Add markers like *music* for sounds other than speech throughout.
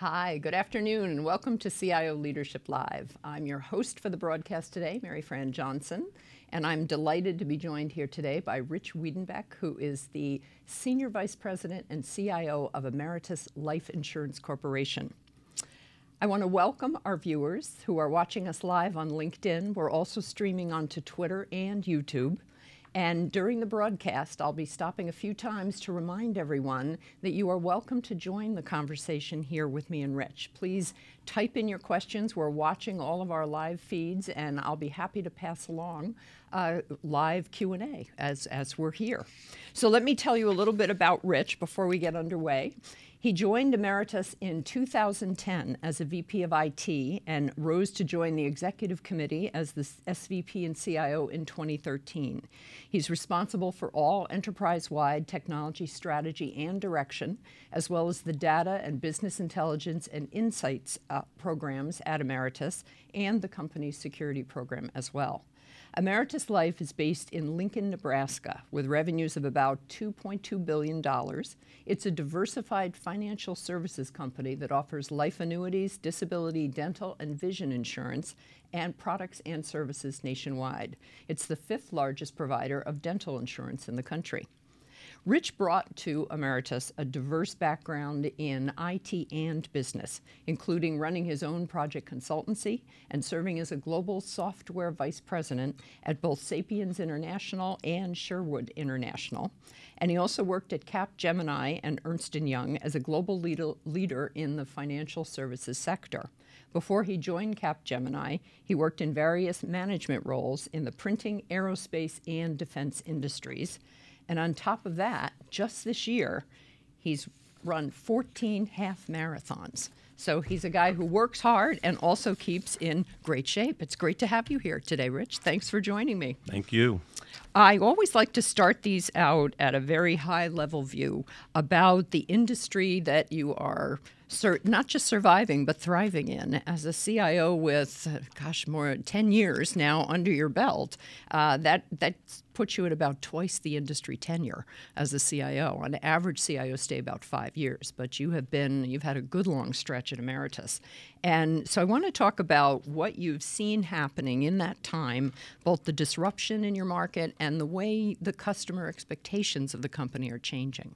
Hi, good afternoon, and welcome to CIO Leadership Live. I'm your host for the broadcast today, Maryfran Johnson, and I'm delighted to be joined here today by Rich Wiedenbeck, who is the Senior Vice President and CIO of Ameritas Life Insurance Corporation. I want to welcome our viewers who are watching us live on LinkedIn. We're also streaming onto Twitter and YouTube. And during the broadcast, I'll be stopping a few times to remind everyone that you are welcome to join the conversation here with me and Rich. Please type in your questions. We're watching all of our live feeds, and I'll be happy to pass along uh, live Q&A as, as we're here. So let me tell you a little bit about Rich before we get underway. He joined Ameritas in 2010 as a VP of IT and rose to join the executive committee as the SVP and CIO in 2013. He's responsible for all enterprise wide technology strategy and direction, as well as the data and business intelligence and insights uh, programs at Ameritas and the company's security program as well. Ameritas Life is based in Lincoln, Nebraska, with revenues of about $2.2 billion. It's a diversified financial services company that offers life annuities, disability, dental, and vision insurance, and products and services nationwide. It's the fifth largest provider of dental insurance in the country. Rich brought to Ameritas a diverse background in IT and business, including running his own project consultancy and serving as a global software vice president at both Sapiens International and Sherwood International. And he also worked at Capgemini and Ernst & Young as a global leader, leader in the financial services sector. Before he joined Capgemini, he worked in various management roles in the printing, aerospace, and defense industries. And on top of that, just this year, he's run 14 half marathons. So he's a guy who works hard and also keeps in great shape. It's great to have you here today, Rich. Thanks for joining me. Thank you. I always like to start these out at a very high level view about the industry that you are sur- not just surviving but thriving in. As a CIO with, gosh, more 10 years now under your belt, uh, that that puts you at about twice the industry tenure as a CIO. On average, CIOs stay about five years, but you have been you've had a good long stretch at Ameritas, and so I want to talk about what you've seen happening in that time, both the disruption in your market and the way the customer expectations of the company are changing.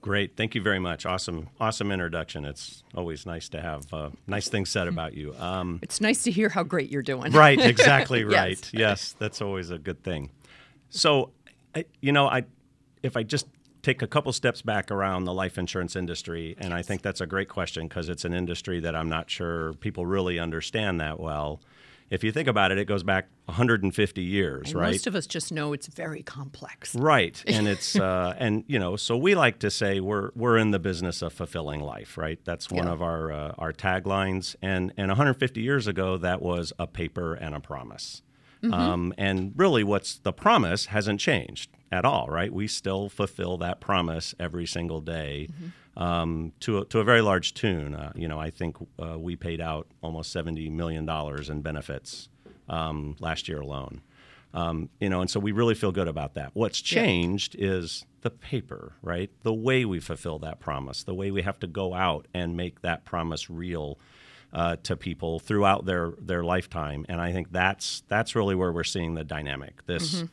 Great, thank you very much. Awesome, awesome introduction. It's always nice to have uh, nice things said about you. Um, it's nice to hear how great you're doing. Right, *laughs* exactly right. yes. yes, that's always a good thing. So, I, you know, I if I just take a couple steps back around the life insurance industry, and I think that's a great question because it's an industry that I'm not sure people really understand that well if you think about it, it goes back 150 years, and right? Most of us just know it's very complex, right? And it's *laughs* uh, and you know, so we like to say we're we're in the business of fulfilling life, right? That's one yeah. of our uh, our taglines. And and 150 years ago, that was a paper and a promise. Mm-hmm. Um, and really, what's the promise hasn't changed at all, right? We still fulfill that promise every single day. Mm-hmm um, to a, to a very large tune. Uh, you know, I think uh, we paid out almost seventy million dollars in benefits um, last year alone. Um, you know, and so we really feel good about that. What's changed yeah. is the paper, right? The way we fulfill that promise, the way we have to go out and make that promise real. Uh, to people throughout their their lifetime, and I think that's that's really where we're seeing the dynamic. This mm-hmm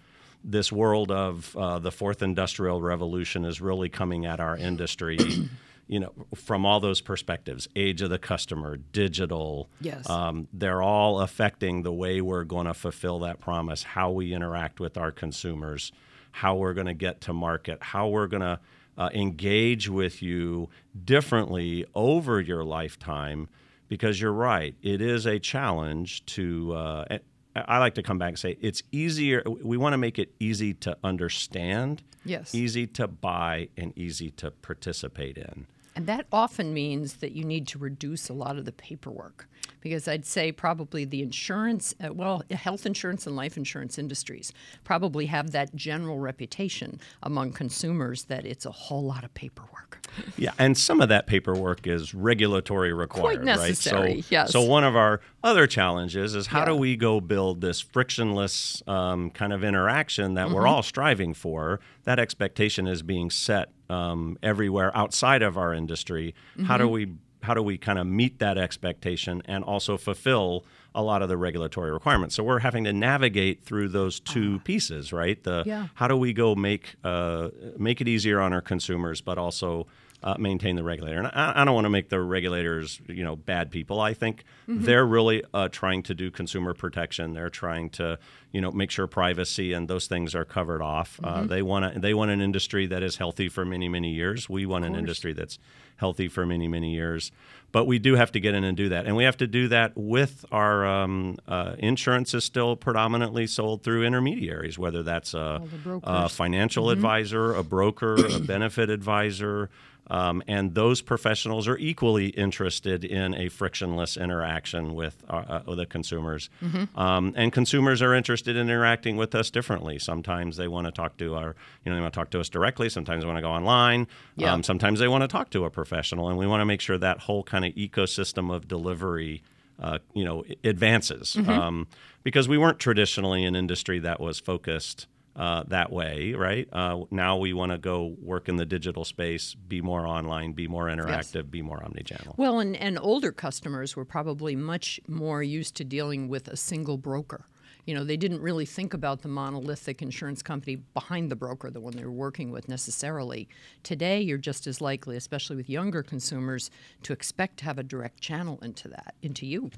this world of uh, the fourth industrial revolution is really coming at our industry. *clears throat* you know, from all those perspectives, age of the customer, digital, yes, um, they're all affecting the way we're going to fulfill that promise, how we interact with our consumers, how we're going to get to market, how we're going to uh, engage with you differently over your lifetime. Because you're right, it is a challenge to, uh, I like to come back and say it's easier. We want to make it easy to understand, yes, easy to buy, and easy to participate in. And that often means that you need to reduce a lot of the paperwork because I'd say probably the insurance, uh, well, health insurance and life insurance industries probably have that general reputation among consumers that it's a whole lot of paperwork. *laughs* Yeah, and some of that paperwork is regulatory required, Quite necessary, right? So, yes. so one of our other challenges is how yeah. do we go build this frictionless um, kind of interaction that mm-hmm. we're all striving for? That expectation is being set um, everywhere outside of our industry. Mm-hmm. How do mm-hmm. we how do we kind of meet that expectation and also fulfill a lot of the regulatory requirements. So we're having to navigate through those two uh, pieces, right? The yeah. how do we go make uh, make it easier on our consumers, but also uh, maintain the regulator. And I, I don't want to make the regulators, you know, bad people. I think mm-hmm. they're really uh, trying to do consumer protection. They're trying to, you know, make sure privacy and those things are covered off. Uh, mm-hmm. Uh, they want to, they want an industry that is healthy for many many years. We want an industry that's healthy for many many years. But we do have to get in and do that, and we have to do that with our um, uh, insurance is still predominantly sold through intermediaries, whether that's a, a financial mm-hmm. advisor, a broker, a benefit advisor. Um, and those professionals are equally interested in a frictionless interaction with, uh, uh, the consumers. Mm-hmm. Um, and consumers are interested in interacting with us differently. Sometimes they want to talk to our, you know, they want to talk to us directly. Sometimes they want to go online. Yeah. Um, sometimes they want to talk to a professional. And we want to make sure that whole kind of ecosystem of delivery. Uh, you know, advances mm-hmm. Um, because we weren't traditionally an industry that was focused uh, that way, right? Uh, now we want to go work in the digital space, be more online, be more interactive, yes. be more omnichannel. Well, and, and older customers were probably much more used to dealing with a single broker. You know, they didn't really think about the monolithic insurance company behind the broker, the one they were working with necessarily. Today, you're just as likely, especially with younger consumers, to expect to have a direct channel into that, into you.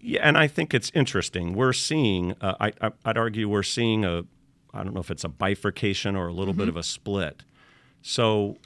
Yeah, and I think it's interesting. We're seeing, uh, I, would argue, we're seeing a, I don't know if it's a bifurcation or a little mm-hmm. bit of a split. So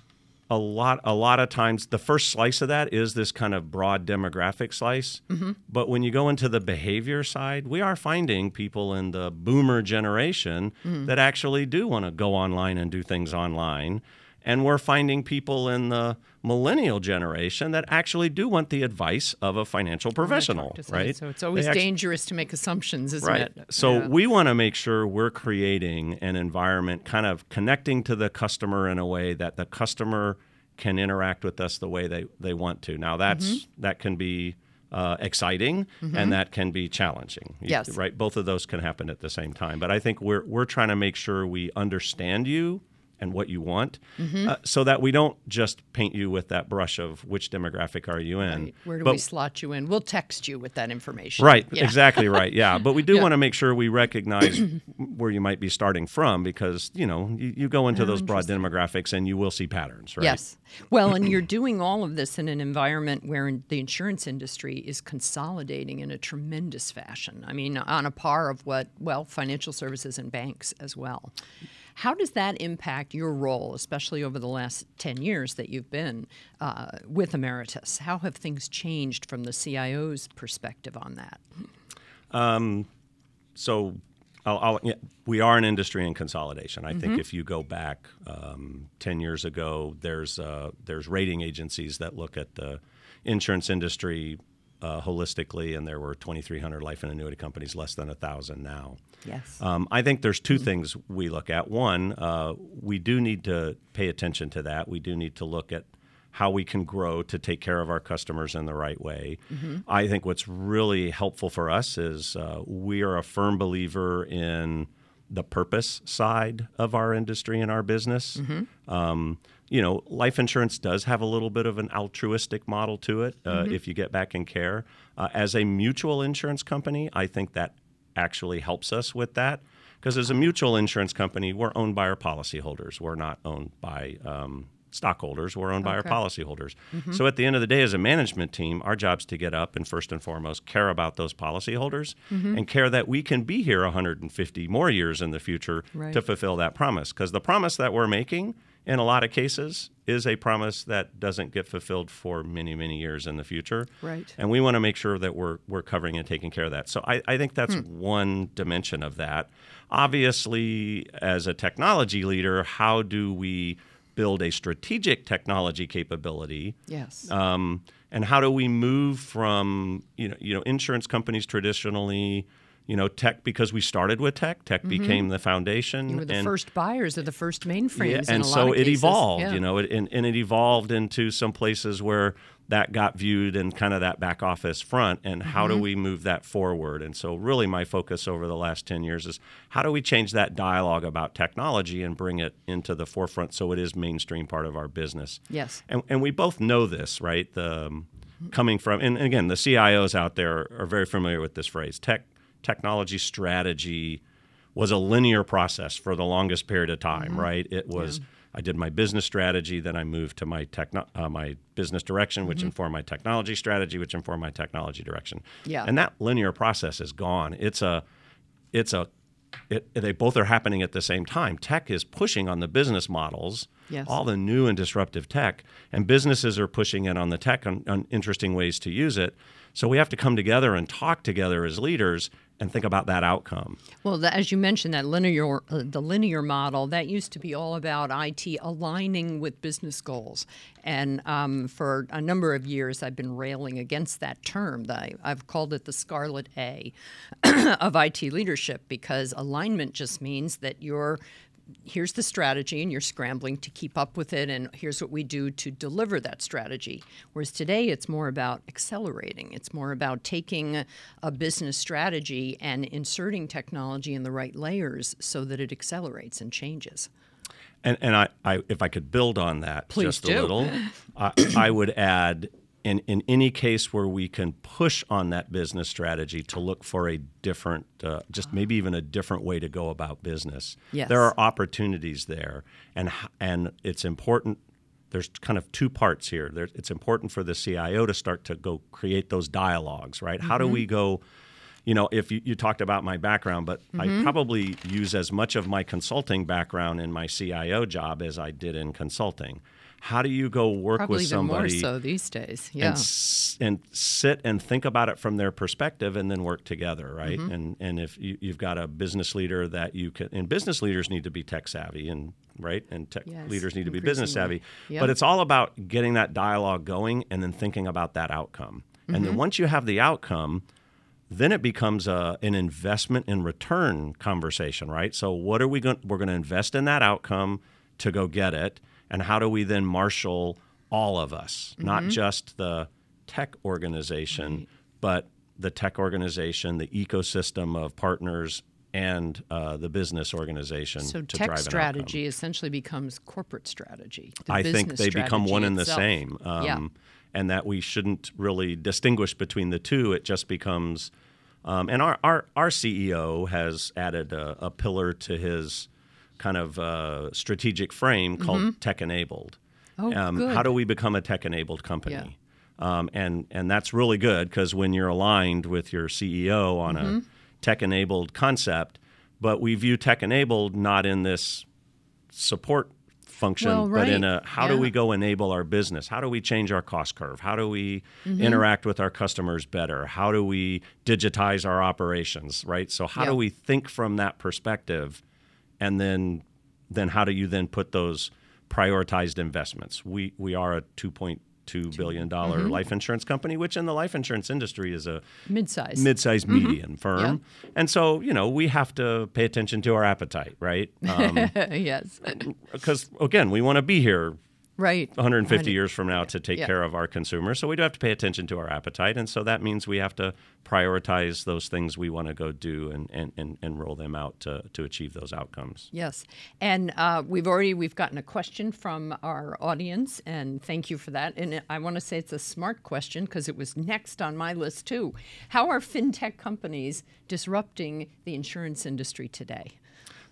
a lot a lot of times the first slice of that is this kind of broad demographic slice mm-hmm. but when you go into the behavior side we are finding people in the boomer generation mm-hmm. that actually do want to go online and do things online and we're finding people in the millennial generation that actually do want the advice of a financial professional, right? So it's always actually, dangerous to make assumptions, isn't right. it? So yeah. we want to make sure we're creating an environment kind of connecting to the customer in a way that the customer can interact with us the way they, they want to. Now that's mm-hmm. that can be uh, exciting mm-hmm. and that can be challenging. Yes. Right. Both of those can happen at the same time. But I think we're we're trying to make sure we understand you and what you want. Mm-hmm. uh, so that we don't just paint you with that brush of which demographic are you in right. where do but, we slot you in? We'll text you with that information. Right. Yeah. exactly right. Yeah. But we *laughs* do yeah. want to make sure we recognize *clears throat* where you might be starting from because you know you, you go into oh, those broad demographics and you will see patterns right? Yes. Well and you're *clears throat* doing all of this in an environment where the insurance industry is consolidating in a tremendous fashion. I mean on a par of what well financial services and banks as well how does that impact your role, especially over the last 10 years that you've been uh, with Ameritas? How have things changed from the CIO's perspective on that? Um, so I'll, I'll, yeah, we are an industry in consolidation. I mm-hmm. think if you go back um, 10 years ago, there's, uh, there's rating agencies that look at the insurance industry uh, holistically, and there were 2,300 life and annuity companies, less than a thousand now. Yes. Um, I think there's 2 mm-hmm. things we look at. One, uh, we do need to pay attention to that. We do need to look at how we can grow to take care of our customers in the right way. Mm-hmm. I think what's really helpful for us is uh, we are a firm believer in the purpose side of our industry and our business. Mm-hmm. Um, you know, life insurance does have a little bit of an altruistic model to it uh, mm-hmm. if you get back in care. Uh, as a mutual insurance company, I think that actually helps us with that. Because as a mutual insurance company, we're owned by our policyholders. We're not owned by um, stockholders. We're owned by our policyholders. Mm-hmm. So at the end of the day, as a management team, our job's to get up and first and foremost care about those policyholders mm-hmm. and care that we can be here 150 more years in the future right. to fulfill that promise. Because the promise that we're making in a lot of cases is a promise that doesn't get fulfilled for many many years in the future. Right. And we want to make sure that we're we're covering and taking care of that. So i, I think that's hmm. one dimension of that. Obviously as a technology leader how do we build a strategic technology capability? Yes. Um, and how do we move from you know you know insurance companies traditionally you know, tech because we started with tech. Tech mm-hmm. became the foundation. You were the and, first buyers of the first mainframes. Yeah, and so it evolved. Yeah. You know, it, and, and, it evolved into some places where that got viewed in kind of that back office front and how Mm-hmm. do we move that forward and so really my focus over the last 10 years is how do we change that dialogue about technology and bring it into the forefront so it is mainstream part of our business Yes. and, and we both know this right the um, coming from and again the cios out there are very familiar with this phrase tech technology strategy was a linear process for the longest period of time Mm-hmm. right it was I did my business strategy, then I moved to my techno- uh, my business direction, which Mm-hmm. informed my technology strategy, which informed my technology direction. Yeah. And that linear process is gone. It's a, it's a, it, they both are happening at the same time. Tech is pushing on the business models, Yes. all the new and disruptive tech, and businesses are pushing in on the tech on, on interesting ways to use it. So we have to come together and talk together as leaders and think about that outcome. Well, the, as you mentioned, that linear, uh, the linear model, that used to be all about IT aligning with business goals. And um, for a number of years, I've been railing against that term. I, I've called it the scarlet A *clears throat* of IT leadership because alignment just means that you're here's the strategy and you're scrambling to keep up with it and here's what we do to deliver that strategy. Whereas today it's more about accelerating. It's more about taking a business strategy and inserting technology in the right layers so that it accelerates and changes. And, and I, I, if I could build on that Please just do. a little, *laughs* I, I would add in, in any case where we can push on that business strategy to look for a different, uh, just maybe even a different way to go about business. Yes. There are opportunities there, and and it's important. There's kind of two parts here. There, it's important for the CIO to start to go create those dialogues, right? How do we go? you know, if you, you talked about my background, but Mm-hmm. I probably use as much of my consulting background in my CIO job as I did in consulting. How do you go work probably with even more somebody so these days yeah and and sit and think about it from their perspective and then work together, right? Mm-hmm. And and if you, you've got a business leader that you can, and business leaders need to be tech savvy and right, and tech Yes, leaders need to be business savvy. Yep. But it's all about getting that dialogue going and then thinking about that outcome. And Mm-hmm. then once you have the outcome, then it becomes a, an investment in return conversation, right? So what are we going? We're going to invest in that outcome to go get it, and how do we then marshal all of us, not just the tech organization, but the tech organization, the ecosystem of partners, and uh, the business organization so to tech drive an outcome. strategy essentially becomes corporate strategy the I think they become one and the same. Um, yeah And that we shouldn't really distinguish between the two. It just becomes. Um, and our, our, our CEO has added a, a pillar to his kind of uh, strategic frame called tech enabled. Mm-hmm. Oh, good. How do we become a tech enabled company? Um, and, and that's really good because when you're aligned with your CEO on Mm-hmm. a tech enabled concept, but we view tech enabled not in this support function, Well, but in a how do we go enable our business? How do we change our cost curve? How do we Mm-hmm. interact with our customers better? How do we digitize our operations, right? So how Yeah. do we think from that perspective and then then how do you then put those prioritized investments? We we are a 2.2 billion dollar Mm-hmm. life insurance company, which in the life insurance industry is a mid-size mid-sized median firm. And so, you know, we have to pay attention to our appetite, right? Um, *laughs* yes *laughs* because again, we want to be here right 150 years from now to take Yeah. care of our consumers. So we do have to pay attention to our appetite. And so that means we have to prioritize those things we want to go do and, and, and, and roll them out to, to achieve those outcomes. Yes, and uh, we've already we've gotten a question from our audience, and thank you for that. And I want to say it's a smart question because it was next on my list too. How are fintech companies disrupting the insurance industry today?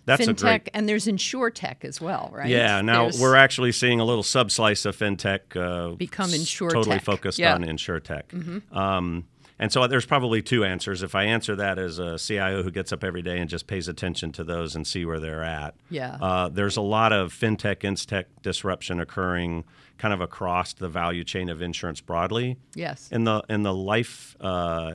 That's fintech a great. and there's insure tech as well, right? Yeah, now There's- we're actually seeing a little subslice of fintech uh, Become insure. Totally focused Yeah. Mm-hmm. on insurtech. Um, and so there's probably two answers. If I answer that as a CIO who gets up every day and just pays attention to those and see where they're at, Yeah. uh, there's a lot of fintech, instech disruption occurring kind of across the value chain of insurance broadly. yes, In the in the life uh,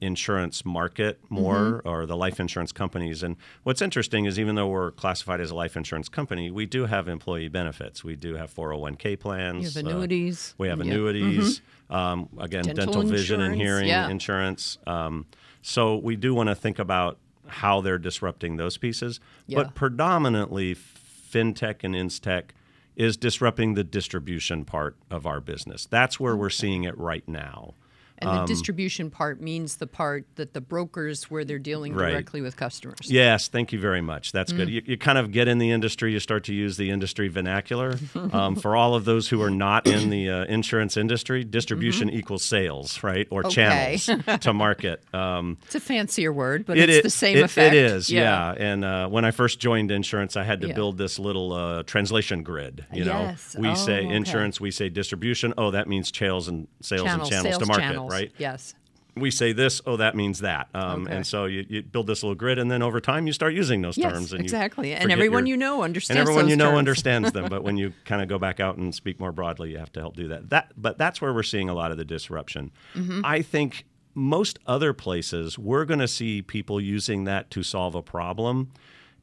insurance market more Mm-hmm. or the life insurance companies and what's interesting is even though we're classified as a life insurance company we do have employee benefits we do have 401k plans have uh, annuities. we have Yeah. Mm-hmm. annuities um, again dental, Dental vision and hearing yeah. insurance um, so we do want to think about how they're disrupting those pieces Yeah. but predominantly fintech and instech is disrupting the distribution part of our business. That's where we're seeing it right now. And the distribution part means the part that the brokers where they're dealing Right. directly with customers. Yes, thank you very much. That's Mm. good. You, you kind of get in the industry, you start to use the industry vernacular. Um, for all of those who are not in the uh, insurance industry, distribution equals sales, right? Or Mm-hmm. Okay. channels to market. Um, *laughs* It's a fancier word, but it it's the same it- effect. It is, yeah. And uh, when I first joined insurance, I had to Yeah. build this little uh, translation grid. You know, we Oh, say okay. insurance, we say distribution. Oh, that means channels and sales Channels, and channels to market, channels. Right? Yes. we say this, oh, that means that. Um, Okay. And so you, you build this little grid, and then over time you start using those Yes, terms. And exactly. And everyone your- you know understands And everyone you know terms. understands them. *laughs* But when you kind of go back out and speak more broadly, you have to help do that. That, but that's where we're seeing a lot of the disruption. Mm-hmm. I think most other places we're going to see people using that to solve a problem,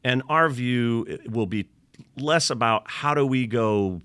and our view will be less about how do we go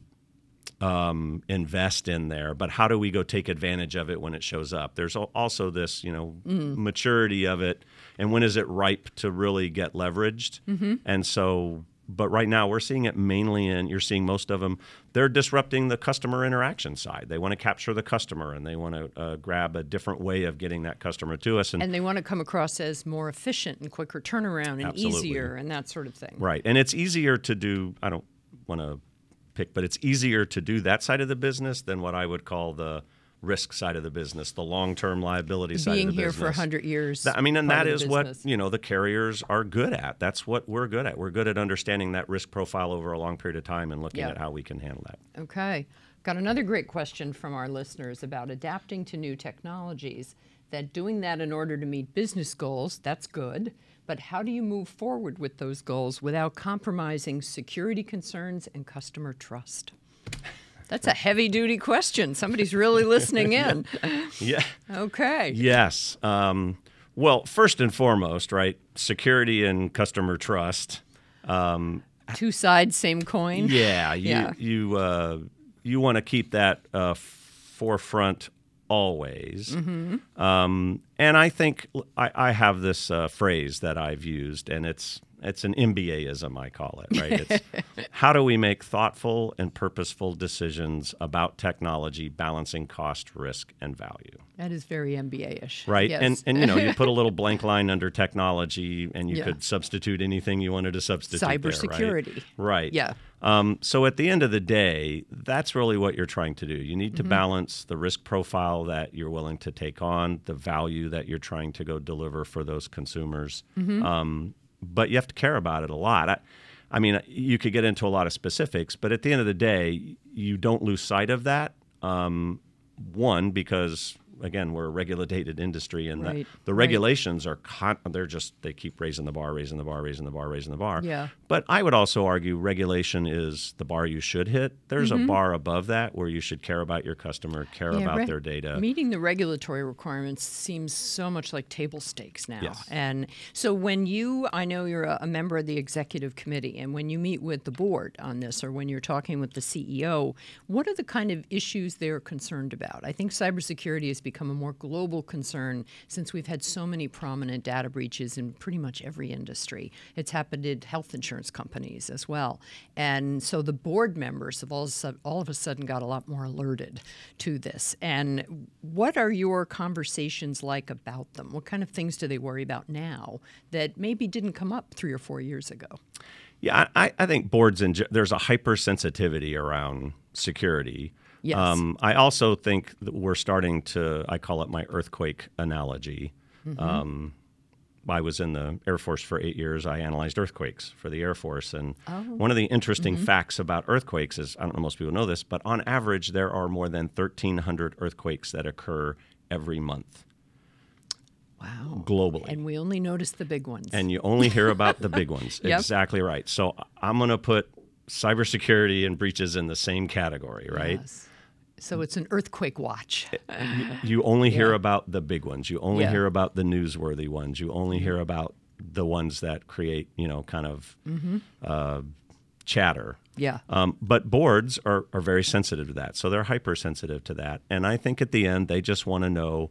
um, invest in there, but how do we go take advantage of it when it shows up? There's also this, you know, maturity of it, and when is it ripe to really get leveraged? And so, but right now we're seeing it mainly in. You're seeing most of them. They're disrupting the customer interaction side. They want to capture the customer, and they want to uh, grab a different way of getting that customer to us. And, And they want to come across as more efficient and quicker turnaround and Absolutely. easier and that sort of thing. Right. And it's easier to do, I don't want to pick, but it's easier to do that side of the business than what I would call the risk side of the business, the long term liability side Being of the business. Being here for 100 years. I mean, and that is what you know the carriers are good at. That's what we're good at. We're good at understanding that risk profile over a long period of time and looking Yeah. at how we can handle that. Okay. Got another great question from our listeners about adapting to new technologies. That doing that in order to meet business goals, that's good. But how do you move forward with those goals without compromising security concerns and customer trust? That's a heavy duty question. Somebody's really listening *laughs* in. Yeah. Okay. Yes. Um, well, first and foremost, right, security and customer trust. Two sides, same coin. Yeah, you Yeah. you uh, you want to keep that uh, forefront always. Mm-hmm. Um, and I think I, I have this uh, phrase that I've used, and it's it's an MBAism, I call it. Right? It's *laughs* how do we make thoughtful and purposeful decisions about technology, balancing cost, risk, and value. That is very MBA ish. Right, Yes. and and you know you put a little *laughs* blank line under technology, and you Yeah. could substitute anything you wanted to substitute. there, right? Cybersecurity. Right. Yeah. Um, so at the end of the day, that's really what you're trying to do. You need Mm-hmm. to balance the risk profile that you're willing to take on, the value that you're trying to go deliver for those consumers. Mm-hmm. Um, but you have to care about it a lot. I, I mean, you could get into a lot of specifics, but at the end of the day, you don't lose sight of that. Um, one, because again, we're a regulated industry, and the- Right, the, right. regulations are con- they're just they keep raising the bar, raising the bar, raising the bar, raising the bar. Yeah. But I would also argue regulation is the bar you should hit. There's a bar above that where you should care about your customer, care Mm-hmm. Yeah, about reg- their data. Meeting the regulatory requirements seems so much like table stakes now. Yes. And so when you, I know you're a, a member of the executive committee, and when you meet with the board on this, or when you're talking with the CEO, what are the kind of issues they're concerned about? I think cybersecurity has become a more global concern since we've had so many prominent data breaches in pretty much every industry. It's happened in health insurance companies as well. And so the board members have all of, a sudden, all of a sudden got a lot more alerted to this. And what are your conversations like about them? What kind of things do they worry about now that maybe didn't come up three or four years ago? Yeah, I, I think boards and there's a hypersensitivity around security. Yes. Um, I also think that we're starting to. I call it my earthquake analogy. Mm-hmm. Um, I was in the Air Force for eight years. I analyzed earthquakes for the Air Force, and Oh. one of the interesting Mm-hmm. facts about earthquakes is I don't know most people know this, but on average there are more than 1,300 earthquakes that occur every month Wow. globally. And we only notice the big ones. and you only hear about the big *laughs* ones. Yep. Exactly right. So I'm going to put cybersecurity and breaches in the same category, right? Yes. So it's an earthquake watch. You only hear about the big ones. You only Yeah. hear about the newsworthy ones. You only hear about the ones that create, you know, kind of uh, chatter. Yeah. Um, but boards are, are very sensitive to that. So they're hypersensitive to that. And I think at the end, they just want to know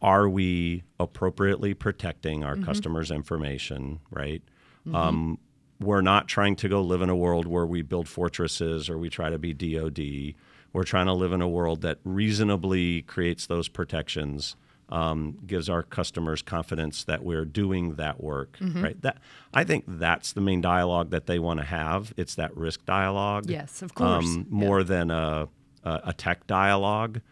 are we appropriately protecting our customers' information, right? Um, we're not trying to go live in a world where we build fortresses or we try to be DoD. We're trying to live in a world that reasonably creates those protections, um, gives our customers confidence that we're doing that work. Mm-hmm. Right. That I think that's the main dialogue that they want to have. It's that risk dialogue. Yes, of course. Um, more than a, a a tech dialogue.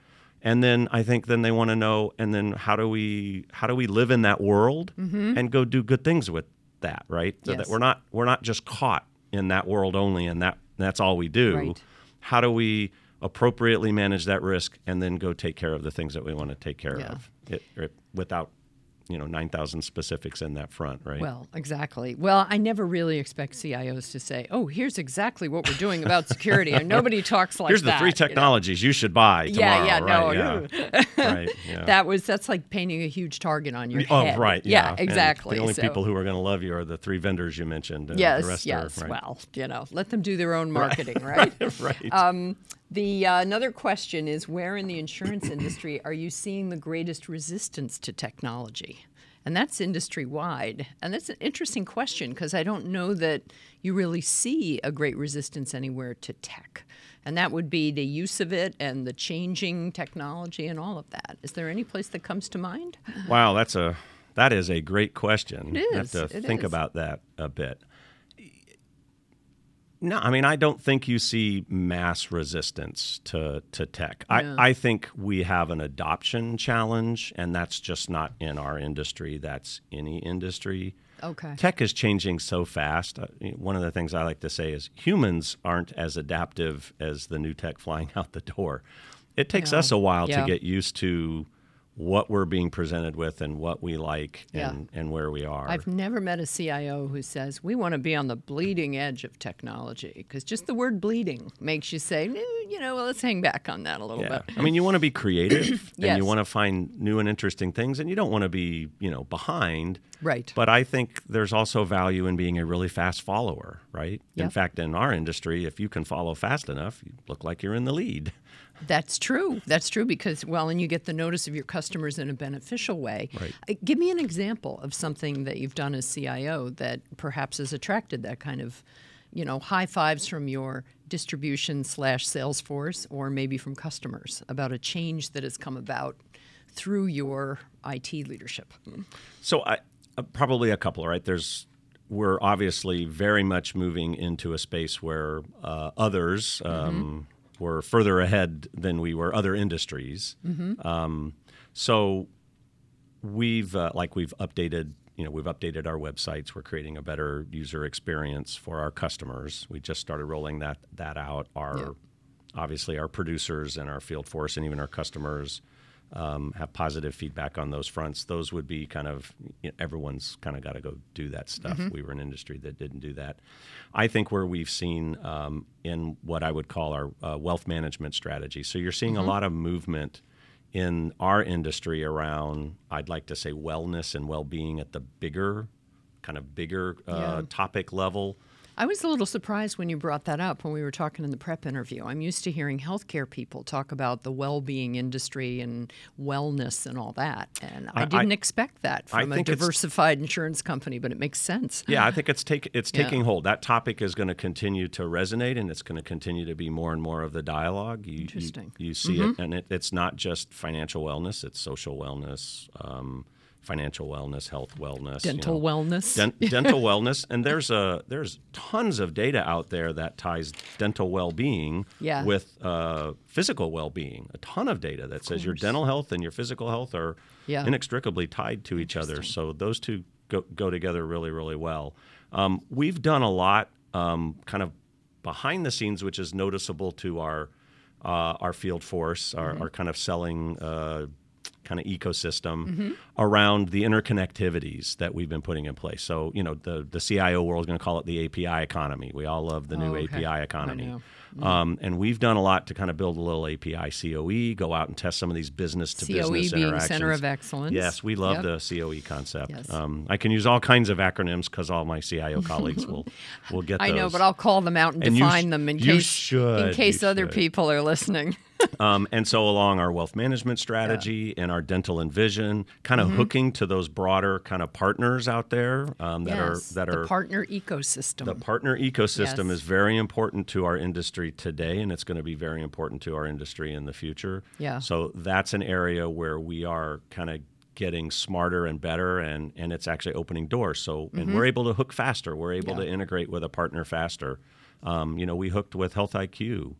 And then I think then they want to know, and then how do we how do we live in that world and go do good things with that, right? So Mm-hmm. Yes. that we're not we're not just caught in that world only, and that that's all we do. Right. How do we appropriately manage that risk and then go take care of the things that we want to take care Yeah. of it, it, without you know nine thousand specifics in that front, right? Well, exactly. Well, I never really expect CIOs to say, "Oh, here's exactly what we're doing about security," and nobody talks like that. Here's the that. three you know? technologies you should buy Yeah, tomorrow. yeah, no, right? Yeah. right. *laughs* Yeah. That was that's like painting a huge target on your head. Oh, head. right. Yeah, And exactly. the only So- people who are going to love you are the three vendors you mentioned. And Yes, the rest yes. Are, right. Well, you know, let them do their own marketing, *laughs* right? right. Um, the uh, another question is, where in the insurance industry are you seeing the greatest resistance to technology? And that's industry wide. And that's an interesting question because I don't know that you really see a great resistance anywhere to tech. And that would be the use of it and the changing technology and all of that. Is there any place that comes to mind? wow, that's a that is a great question. It I have to it think is. about that a bit. No, I mean I don't think you see mass resistance to to tech. Yeah. I, I think we have an adoption challenge, and that's just not in our industry. That's any industry. Okay. Tech is changing so fast. Uh, One of the things I like to say is humans aren't as adaptive as the new tech flying *laughs* out the door. It takes Yeah. us a while Yeah. to get used to what we're being presented with and what we like Yeah. and, and where we are. I've never met a CIO who says we want to be on the bleeding edge of technology because just the word bleeding makes you say, "Eh, you know, well, let's hang back on that a little yeah. bit. I mean, you want to be creative *coughs* and Yes. you want to find new and interesting things, and you don't want to be, you know, behind. Right. But I think there's also value in being a really fast follower, right? In fact, in our industry, if you can follow fast enough, you look like you're in the lead. *laughs* That's true. That's true because, well, and you get the notice of your customers in a beneficial way. Right. Uh, Give me an example of something that you've done as CIO that perhaps has attracted that kind of, you know, high fives from your distribution slash sales force or maybe from customers about a change that has come about through your IT leadership. So I uh, probably a couple, right? There's we're obviously very much moving into a space where uh, others um, were further ahead than we were, other industries. Um, so we've uh, like we've updated you know we've updated our websites we're creating a better user experience for our customers we just started rolling that that out our Yeah. obviously our producers and our field force and even our customers um, have positive feedback on those fronts those would be kind of you know, everyone's kind of got to go do that stuff we were an industry that didn't do that i think where we've seen um, in what i would call our uh, wealth management strategy so you're seeing a lot of movement in our industry around I'd like to say wellness and well-being at the bigger kind of bigger uh, Yeah. topic level. I was a little surprised when you brought that up when we were talking in the prep interview. I'm used to hearing healthcare people talk about the well-being industry and wellness and all that, and I, I- didn't I- expect that from a diversified insurance company. But it makes sense. Yeah, I think it's take it's Yeah. taking hold. That topic is going to continue to resonate, and it's going to continue to be more and more of the dialogue. You, you- Interesting. You, see it, and it, it's not just financial wellness; it's social wellness, um, financial wellness, health wellness, you Dental know. wellness. Den- *laughs* dental wellness, and there's a there's tons of data out there that ties dental well-being Yeah. with uh, physical well-being. A ton of data that says your dental health and your physical health are Yeah. inextricably tied to each other. So those two go, go together really, really well. Um, we've done a lot, um, kind of behind the scenes, which is noticeable to our uh, our field force, our, our kind of selling. Uh, kind of ecosystem around the interconnectivities that we've been putting in place. So, you know, the, the CIO world is going to call it the API economy. We all love the new Oh, okay. API economy. know. Um, and we've done a lot to kind of build a little API COE, go out and test some of these business to business interactions. Center of Excellence. Yes, we love Yep. the COE concept. Yes. Um, I can use all kinds of acronyms because all my CIO colleagues will *laughs* will get I know, but I'll call them out and, And define sh- them in case should, in case you other should. people are listening. Um, and so along our wealth management strategy yeah. and our dental and vision, kind of mm-hmm. hooking to those broader kind of partners out there um, that yes, are that the are partner ecosystem. The partner ecosystem yes. is very important to our industry today, and it's going to be very important to our industry in the future. Yeah. So that's an area where we are kind of getting smarter and better and and it's actually opening doors so and mm-hmm. we're able to hook faster we're able yeah. to integrate with a partner faster um, you know we hooked with Health IQ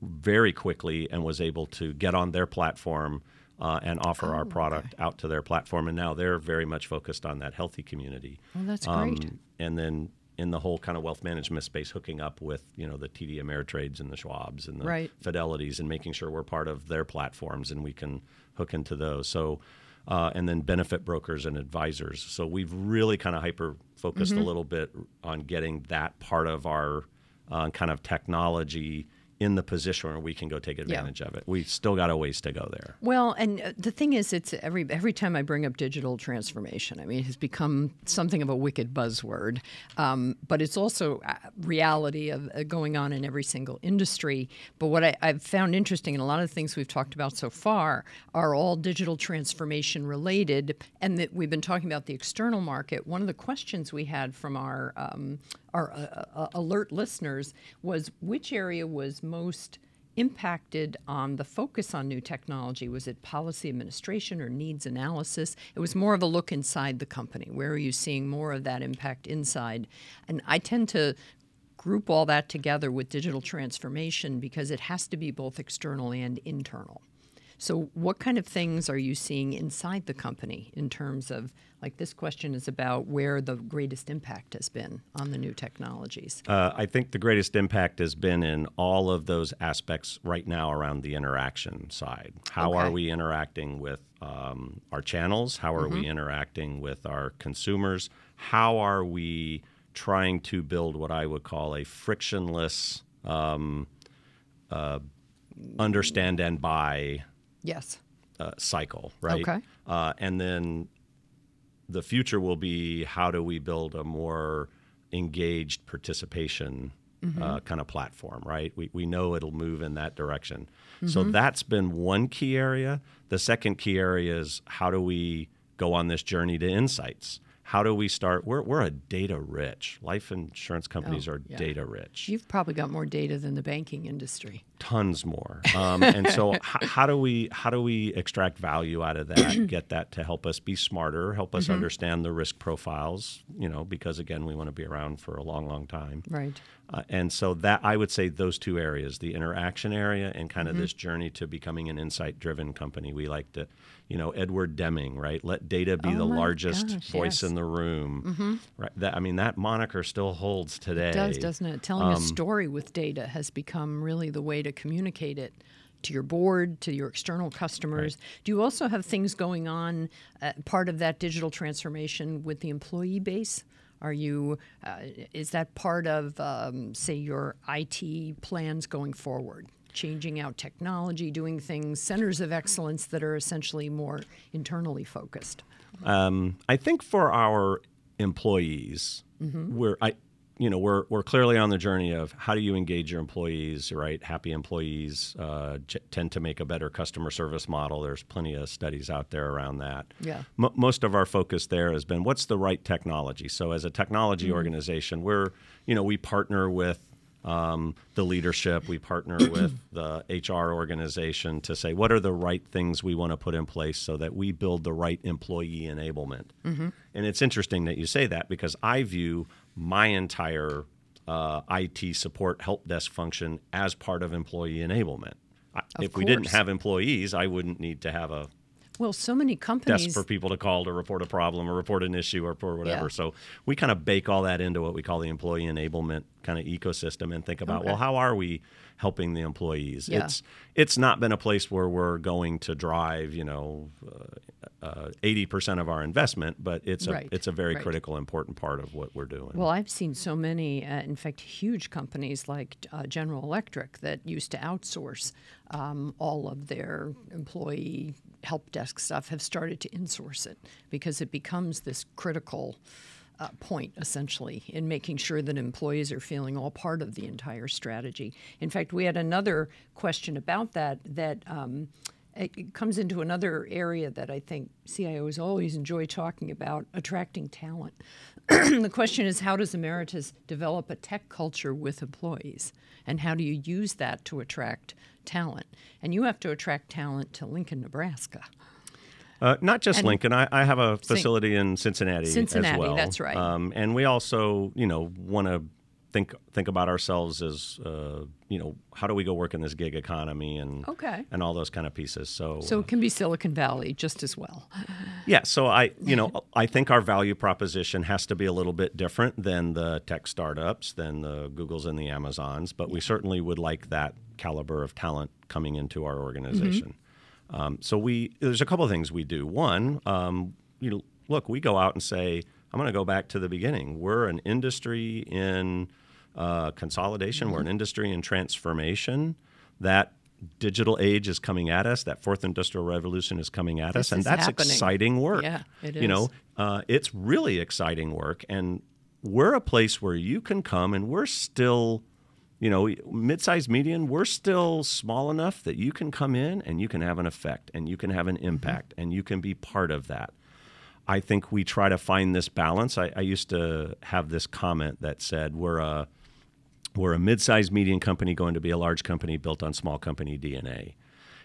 very quickly and was able to get on their platform uh, and offer oh, our product okay. out to their platform. And now they're very much focused on that healthy community. Well, that's um, great. And then in the whole kind of wealth management space, hooking up with you know the TD Ameritrades and the Schwabs and the right. Fidelities, and making sure we're part of their platforms and we can hook into those. So. Uh, and then benefit brokers and advisors. So we've really kind of hyper focused mm-hmm. a little bit on getting that part of our uh, kind of technology in the position where we can go take advantage yeah. of it. We've still got a ways to go there. Well, and uh, the thing is, it's every every time I bring up digital transformation, I mean, it has become something of a wicked buzzword, um, but it's also a reality of uh, going on in every single industry. But what I, I've found interesting, and a lot of the things we've talked about so far are all digital transformation related, and that we've been talking about the external market. One of the questions we had from our um, our uh, uh, alert listeners was which area was most impacted on the focus on new technology? Was it policy administration or needs analysis? It was more of a look inside the company. Where are you seeing more of that impact inside? And I tend to group all that together with digital transformation because it has to be both external and internal. So, what kind of things are you seeing inside the company in terms of, like, this question is about where the greatest impact has been on the new technologies? Uh, I think the greatest impact has been in all of those aspects right now around the interaction side. How okay. are we interacting with um, our channels? How are mm-hmm. we interacting with our consumers? How are we trying to build what I would call a frictionless um, uh, understand and buy yes uh, cycle, right? Okay. Uh, and then the future will be how do we build a more engaged participation mm-hmm. uh, kind of platform, right? We, we know it'll move in that direction. Mm-hmm. So that's been one key area. The second key area is how do we go on this journey to insights? how do we start? We're, we're a data rich. Life insurance companies oh, are yeah. data rich. You've probably got more data than the banking industry. Tons more. Um, and so, *laughs* h- how do we how do we extract value out of that? *clears throat* get that to help us be smarter, help us mm-hmm. understand the risk profiles. You know, because again, we want to be around for a long, long time. Right. Uh, and so that I would say those two areas, the interaction area and kind of mm-hmm. this journey to becoming an insight driven company. We like to, you know, Edward Deming, right? Let data be oh the largest gosh, voice yes. in the room. Mm-hmm. Right. That I mean that moniker still holds today. It does, doesn't it? Telling um, a story with data has become really the way to communicate it to your board, to your external customers. Right. Do you also have things going on, uh, part of that digital transformation with the employee base? Are you, uh, is that part of, um, say, your IT plans going forward? Changing out technology, doing things, centers of excellence that are essentially more internally focused? Um, I think for our employees, mm-hmm. we're, I, you know we're we're clearly on the journey of how do you engage your employees right happy employees uh, j- tend to make a better customer service model there's plenty of studies out there around that yeah M- most of our focus there has been what's the right technology so as a technology mm-hmm. organization we're you know we partner with um, the leadership. We partner *coughs* with the HR organization to say what are the right things we want to put in place so that we build the right employee enablement. Mm-hmm. And it's interesting that you say that because I view my entire uh, IT support help desk function as part of employee enablement. Of if course. we didn't have employees, I wouldn't need to have a well, so many companies desk for people to call to report a problem or report an issue or for whatever. Yeah. So we kind of bake all that into what we call the employee enablement kind of ecosystem and think about Okay. well, how are we helping the employees? Yeah. It's it's not been a place where we're going to drive you know uh, eighty percent of our investment, but it's a Right, it's a very right. critical important part of what we're doing. Well, I've seen so many, uh, in fact, huge companies like uh, General Electric that used to outsource um, all of their employee help desk stuff have started to insource it because it becomes this critical uh, point, essentially, in making sure that employees are feeling all part of the entire strategy. In fact, we had another question about that that um, it comes into another area that I think CIOs always enjoy talking about attracting talent. *clears throat* the question is how does Ameritas develop a tech culture with employees? And how do you use that to attract talent? And you have to attract talent to Lincoln, Nebraska. Uh, not just and Lincoln. I, I, have a facility in Cincinnati, Cincinnati as well. That's right. Um, and we also, you know, want to think think about ourselves as uh, you know how do we go work in this gig economy and okay. and all those kind of pieces. So so it can be Silicon Valley just as well. *laughs* Yeah. So I you know I think our value proposition has to be a little bit different than the tech startups, than the Googles and the Amazons, but we certainly would like that caliber of talent coming into our organization. Mm-hmm. Um, so we there's a couple of things we do. One, um, you know, look, we go out and say. I'm going to go back to the beginning. We're an industry in uh, consolidation. Mm-hmm. We're an industry in transformation. That digital age is coming at us. That fourth industrial revolution is coming at this us, and that's happening. exciting work. Yeah, it is. You know, uh, it's really exciting work, and we're a place where you can come, and we're still. You know, mid-sized median, we're still small enough that you can come in and you can have an effect and you can have an mm-hmm. impact mm-hmm. and you can be part of that. I think we try to find this balance. I, I used to have this comment that said we're a we're a mid-sized median company going to be a large company built on small company DNA.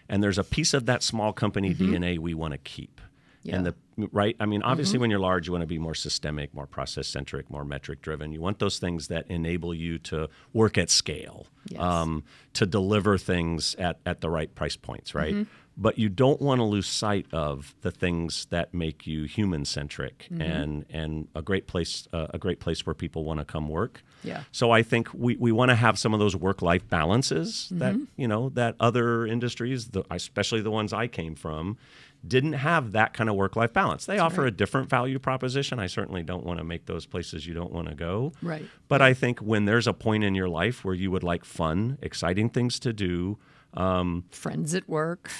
And there's a piece of that small company mm-hmm. DNA we want to keep. Yeah. And the right, I mean, obviously, mm-hmm. when you're large, you want to be more systemic, more process centric, more metric driven. You want those things that enable you to work at scale, yes. um, to deliver things at, at the right price points, right? Mm-hmm but you don't want to lose sight of the things that make you human centric mm-hmm. and and a great place uh, a great place where people want to come work. Yeah. So I think we, we want to have some of those work life balances mm-hmm. that you know that other industries, the, especially the ones I came from, didn't have that kind of work life balance. They That's offer right. a different value proposition. I certainly don't want to make those places you don't want to go. Right. But I think when there's a point in your life where you would like fun, exciting things to do, um, friends at work.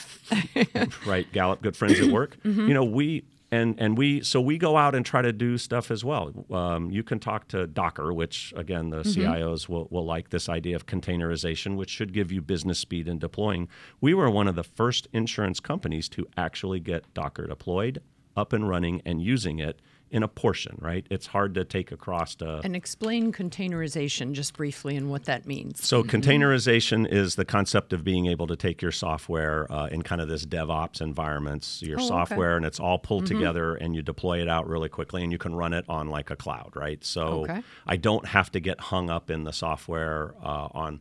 *laughs* right, Gallup, good friends at work. *laughs* Mm-hmm. You know, we and and we so we go out and try to do stuff as well. Um, you can talk to Docker, which again the mm-hmm. CIOs will, will like this idea of containerization, which should give you business speed in deploying. We were one of the first insurance companies to actually get Docker deployed, up and running, and using it in a portion, right? It's hard to take across to. And explain containerization just briefly and what that means. So, mm-hmm. containerization is the concept of being able to take your software uh, in kind of this DevOps environments, your oh, software, okay. and it's all pulled mm-hmm. together and you deploy it out really quickly and you can run it on like a cloud, right? So, okay. I don't have to get hung up in the software uh, on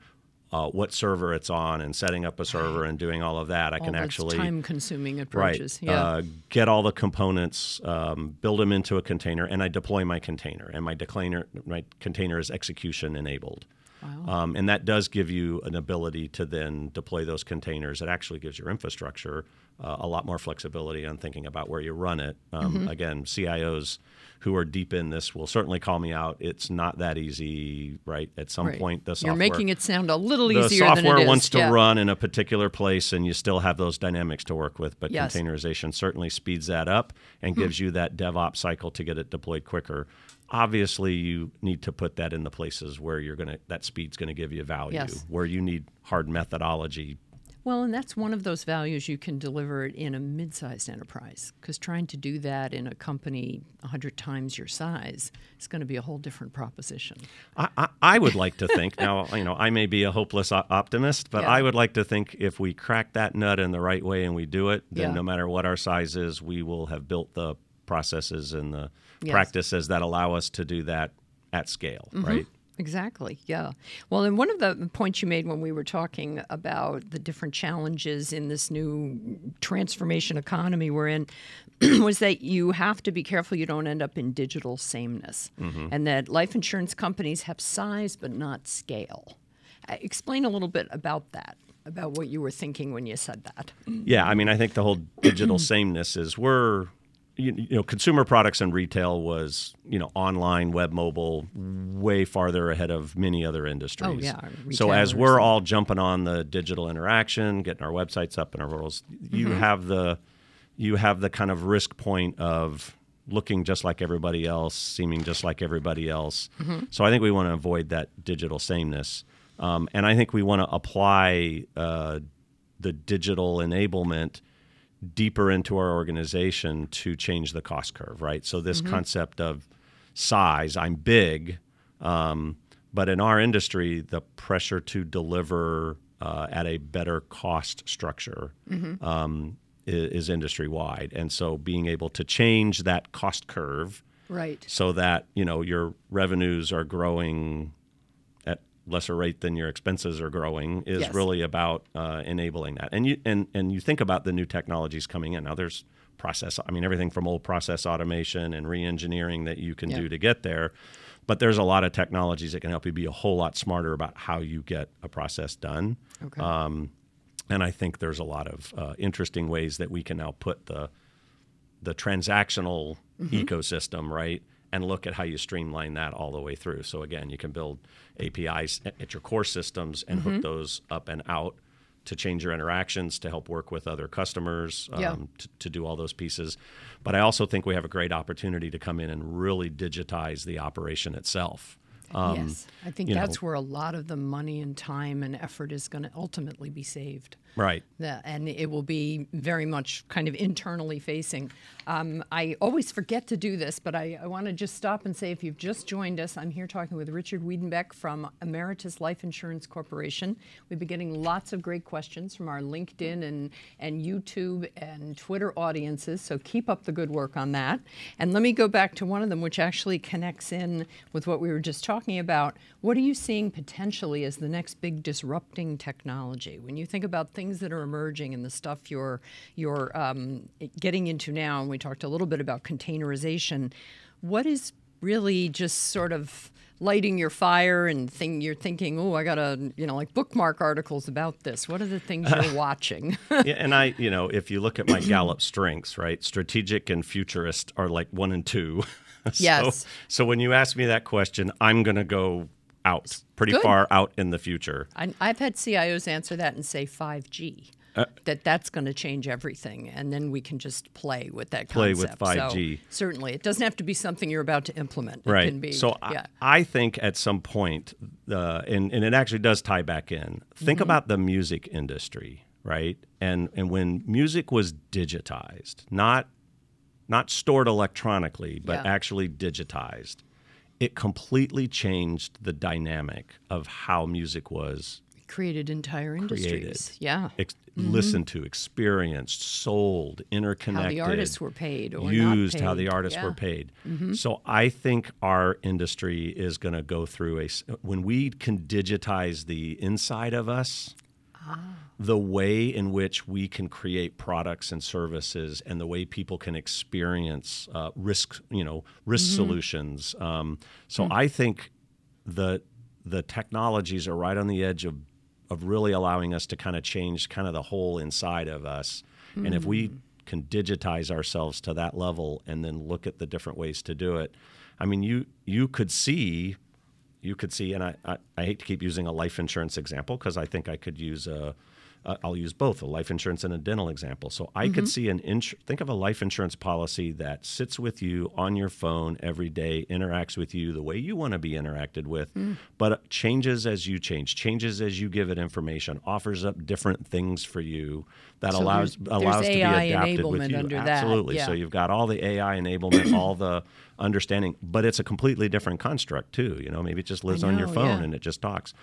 uh, what server it's on and setting up a server and doing all of that. I all can actually time-consuming approaches. Right, yeah. uh, get all the components, um, build them into a container, and I deploy my container. And my container, my container is execution enabled. Wow. Um, and that does give you an ability to then deploy those containers. It actually gives your infrastructure uh, a lot more flexibility on thinking about where you run it. Um, mm-hmm. Again, CIOs who are deep in this will certainly call me out. It's not that easy, right? At some right. point, the software you're making it sound a little easier. The software wants to yeah. run in a particular place, and you still have those dynamics to work with. But yes. containerization certainly speeds that up and hmm. gives you that DevOps cycle to get it deployed quicker obviously you need to put that in the places where you're going to that speed's going to give you value yes. where you need hard methodology well, and that's one of those values you can deliver it in a mid sized enterprise because trying to do that in a company 100 times your size is going to be a whole different proposition. I, I, I would like to think, now, *laughs* you know, I may be a hopeless optimist, but yeah. I would like to think if we crack that nut in the right way and we do it, then yeah. no matter what our size is, we will have built the processes and the yes. practices that allow us to do that at scale, mm-hmm. right? Exactly. Yeah. Well, and one of the points you made when we were talking about the different challenges in this new transformation economy we're in *clears throat* was that you have to be careful you don't end up in digital sameness mm-hmm. and that life insurance companies have size but not scale. Uh, explain a little bit about that about what you were thinking when you said that. Yeah, I mean, I think the whole digital *clears throat* sameness is we're you, you, know, consumer products and retail was, you know, online, web, mobile, way farther ahead of many other industries. Oh, yeah. So as we're all jumping on the digital interaction, getting our websites up and our worlds, you mm-hmm. have the you have the kind of risk point of looking just like everybody else, seeming just like everybody else. So I think we want to avoid that digital sameness. Um, and I think we want to apply uh, the digital enablement deeper into our organization to change the cost curve, right? So this concept of size, I'm big, um, but in our industry, the pressure to deliver uh, at a better cost structure um, is, is industry wide, and so being able to change that cost curve Right. so that you know your revenues are growing lesser rate than your expenses are growing is Yes. really about uh, enabling that. And you and and you think about the new technologies coming in now. There's process. I mean, everything from old process automation and re-engineering that you can Yeah. do to get there. But there's a lot of technologies that can help you be a whole lot smarter about how you get a process done. Okay. Um, and I think there's a lot of uh, interesting ways that we can now put the the transactional ecosystem right and look at how you streamline that all the way through. So again, you can build APIs at your core systems and hook those up and out to change your interactions to help work with other customers um, Yeah. to, to do all those pieces. But I also think we have a great opportunity to come in and really digitize the operation itself. Um, yes. I think you know- that's where a lot of the money and time and effort is going to ultimately be saved. Right. And it will be very much kind of internally facing. Um, I always forget to do this, but I, I want to just stop and say if you've just joined us, I'm here talking with Richard Wiedenbeck from Ameritas Life Insurance Corporation. We've been getting lots of great questions from our LinkedIn and, and YouTube and Twitter audiences, so keep up the good work on that. And let me go back to one of them, which actually connects in with what we were just talking about. What are you seeing potentially as the next big disrupting technology? When you think about things that are emerging and the stuff you're you're um, getting into now, and we talked a little bit about containerization. What is really just sort of lighting your fire and thing you're thinking, oh, I gotta you know like bookmark articles about this. What are the things you're *laughs* watching? yeah, and I, you know, if you look at my Gallup strengths, right, strategic and futurist are like one and two. *laughs* so, Yes. So when you ask me that question, I'm going to go out pretty Good. far out in the future. I, I've had CIOs answer that and say 5G. Uh, that that's going to change everything, and then we can just play with that Play with concept. So, 5G. certainly, it doesn't have to be something you're about to implement. It Right. can be, so yeah. I, I think at some point, uh, and, and it actually does tie back in. Think Mm-hmm. about the music industry, right? And and when music was digitized, not not stored electronically, but Yeah. actually digitized, it completely changed the dynamic of how music was created entire industries. created. Yeah. ex- listened to, experienced, sold, interconnected. How the artists were paid or used, not how the paid. artists were Yeah. Mm-hmm. paid. So I think our industry is going to go through a when we can digitize the inside of us. Ah. The way in which we can create products and services, and the way people can experience uh, risk, you know, risk Mm-hmm. solutions. Um, so Hmm. I think the the technologies are right on the edge of of really allowing us to kind of change kind of the whole inside of us. And if we can digitize ourselves to that level and then look at the different ways to do it, I mean, you you could see, you could see, and I I, I hate to keep using a life insurance example because I think I could use a. Uh, I'll use both a life insurance and a dental example. So I could see an ins- think of a life insurance policy that sits with you on your phone every day, interacts with you the way you want to be interacted with, but changes as you change, changes as you give it information, offers up different things for you that So allows there's- there's allows to be adapted with you. under that, Absolutely. So you've got all the AI enablement, all the understanding, but it's a completely different construct too. You know, maybe it just lives on your phone yeah. and it just talks.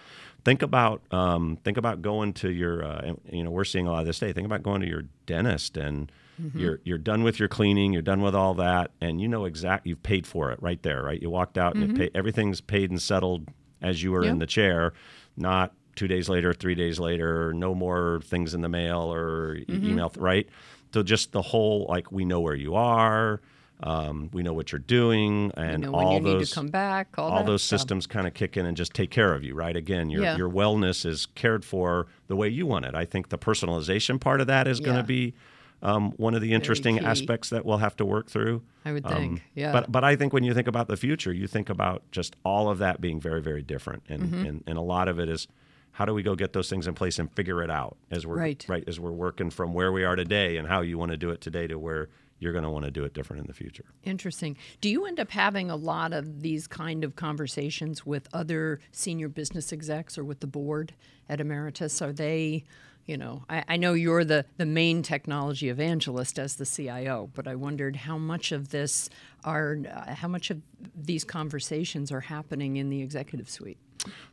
Think about um, think about going to your uh, you know we're seeing a lot of this today. Think about going to your dentist and Mm-hmm. you're you're done with your cleaning, you're done with all that, and you know exact you've paid for it right there, right? You walked out and pay, everything's paid and settled as you were in Mm-hmm. The chair, not two days later, three days later, no more things in the mail or Mm-hmm. email, right? So just the whole like we know where you are, um, we know what you're doing, and you know, when all you those need to come back, all, all those stuff. systems kind of kick in and just take care of you, right? Again, your Yeah. your wellness is cared for the way you want it. I think the personalization part of that is going to be um, one of the interesting aspects that we'll have to work through. I would Um, think. yeah. But but I think when you think about the future, you think about just all of that being very very different, and Mm-hmm. and, and a lot of it is how do we go get those things in place and figure it out as we're Right. as we're working from where we are today and how you want to do it today to where you're going to want to do it different in the future. Interesting. Do you end up having a lot of these kind of conversations with other senior business execs or with the board at Ameritas? Are they you know, I, I, know you're the, the main technology evangelist as the CIO, but I wondered how much of this are, uh, how much of these conversations are happening in the executive suite?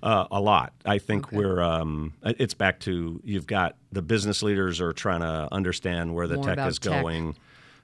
Uh, a lot. I think okay. we're. Um, it's back to you've got the business leaders are trying to understand where the More tech is tech. going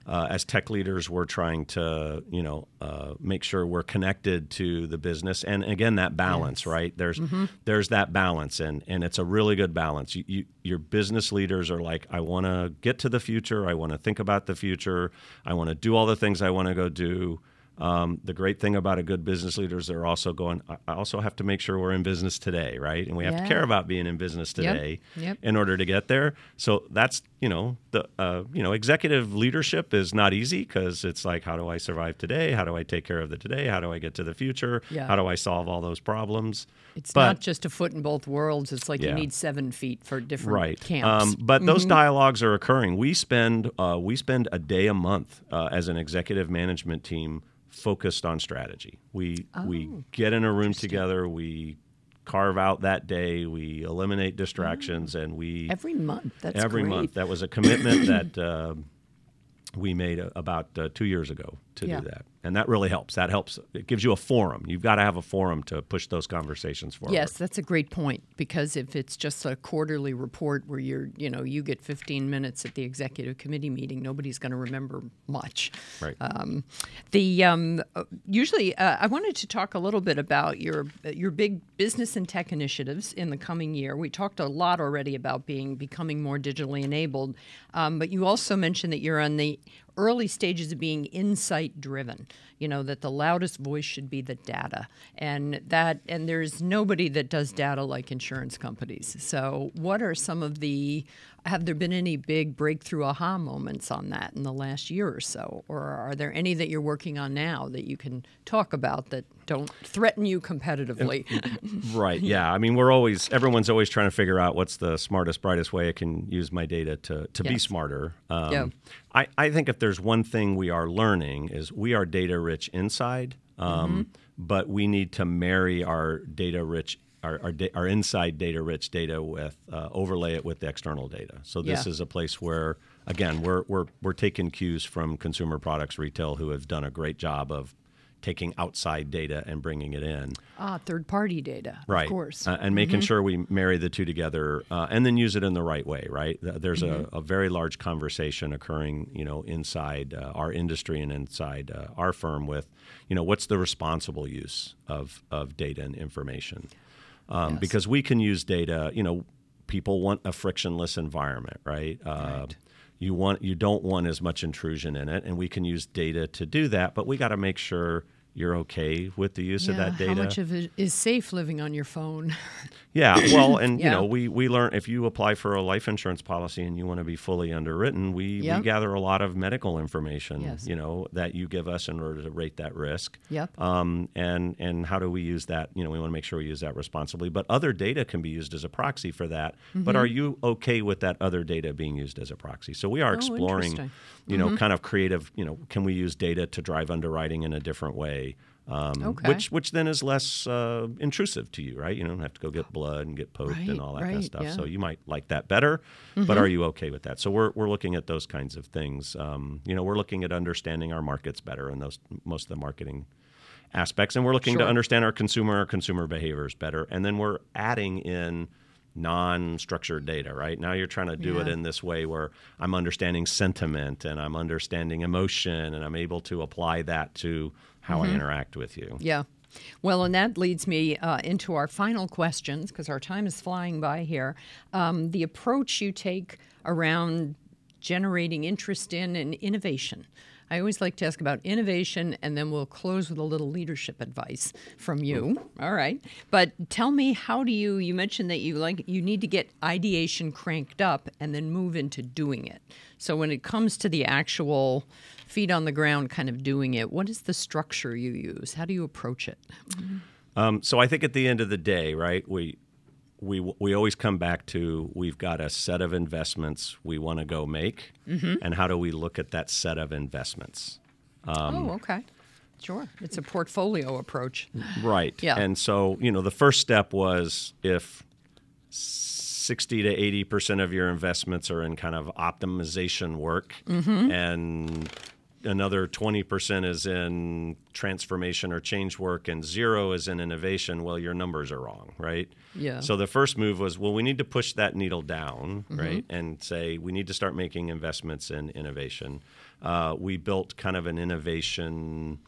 uh, as tech leaders, we're trying to, you know, uh, make sure we're connected to the business. And again, that balance, yes. right? There's mm-hmm. there's that balance, and and it's a really good balance. You, you, your business leaders are like, I want to get to the future. I want to think about the future. I want to do all the things I want to go do. Um, the great thing about a good business leader is they're also going, I also have to make sure we're in business today, right? And we have yeah. to care about being in business today yep. Yep. in order to get there. So that's, you know, the, uh, you know, executive leadership is not easy because it's like, how do I survive today? How do I take care of the today? How do I get to the future? Yeah. How do I solve all those problems? It's but, not just a foot in both worlds. It's like Yeah. you need seven feet for different right. camps. Um, but those dialogues are occurring. We spend uh, we spend a day a month uh, as an executive management team focused on strategy. We we Oh, get in a room together. We carve out that day. We eliminate distractions, and we Every month. That's every great. month. That was a commitment that uh, we made uh, about uh, two years ago to Yeah. do that, and that really helps. That helps. It gives you a forum. You've got to have a forum to push those conversations forward. Yes, that's a great point because if it's just a quarterly report where you're, you know, you get 15 minutes at the executive committee meeting, nobody's going to remember much. Right. Um, the um, uh, usually, uh, I wanted to talk a little bit about your your big business and tech initiatives in the coming year. We talked a lot already about being becoming more digitally enabled, um, but you also mentioned that you're on the early stages of being insight driven you know that the loudest voice should be the data. And that and there's nobody that does data like insurance companies. So what are some of the have there been any big breakthrough aha moments on that in the last year or so or are there any that you're working on now that you can talk about that don't threaten you competitively *laughs* Right. Yeah. I mean, we're always everyone's always trying to figure out what's the smartest, brightest way I can use my data to to be smarter. Um, Yeah. I I think if there's one thing we are learning is we are data rich inside, um, Mm-hmm. but we need to marry our data rich. Our, our, da- our inside data rich data with uh, overlay it with the external data. So this Yeah. is a place where again we're, we're we're taking cues from consumer products retail who have done a great job of taking outside data and bringing it in ah third party data right of course Uh, and making sure we marry the two together uh, and then use it in the right way right there's Mm-hmm. a, a very large conversation occurring you know inside uh, our industry and inside uh, our firm with you know what's the responsible use of, of data and information um, Yes. because we can use data you know people want a frictionless environment right, uh, Right. you want you don't want as much intrusion in it and we can use data to do that but we got to make sure you're okay with the use of that data how much of it is safe living on your phone yeah, well, and *laughs* you know, we we learn if you apply for a life insurance policy and you want to be fully underwritten, we, Yep. we gather a lot of medical information, Yes. you know, that you give us in order to rate that risk. Yep. Um, and and how do we use that? You know, we want to make sure we use that responsibly. But other data can be used as a proxy for that. But Mm-hmm. are you okay with that other data being used as a proxy? So we are Oh, exploring, interesting. you know, kind of creative. You know, can we use data to drive underwriting in a different way? Um, Okay. Which which then is less uh, intrusive to you, right? You don't have to go get blood and get poked Right, and all that kind of stuff. yeah. Mm-hmm. So you might like that better, but are you okay with that? So we're, we're looking at those kinds of things. Um, you know, we're looking at understanding our markets better and those most of the marketing aspects, and we're looking to understand our consumer our consumer behaviors better, and then we're adding in non-structured data right now you're trying to do it in this way where i'm understanding sentiment and i'm understanding emotion and i'm able to apply that to how Mm-hmm. i interact with you Yeah. Well, and that leads me uh, into our final questions because our time is flying by here. Um, the approach you take around generating interest in and innovation. I always like to ask about innovation, and then we'll close with a little leadership advice from you. All right, but tell me, how do you? You mentioned that you like you need to get ideation cranked up and then move into doing it. So when it comes to the actual feet on the ground kind of doing it, what is the structure you use? How do you approach it? Um, so I think at the end of the day, right, we we we always come back to we've got a set of investments we want to go make, Mm-hmm. and how do we look at that set of investments? Um, oh, okay. Sure. It's a portfolio approach. Right. Yeah. And so, you know, the first step was if 60 to 80% of your investments are in kind of optimization work Mm-hmm. and another 20% is in transformation or change work and zero is in innovation, well, your numbers are wrong, right? Yeah. So the first move was, well, we need to push that needle down, Mm-hmm. right? And say we need to start making investments in innovation. Uh, we built kind of an innovation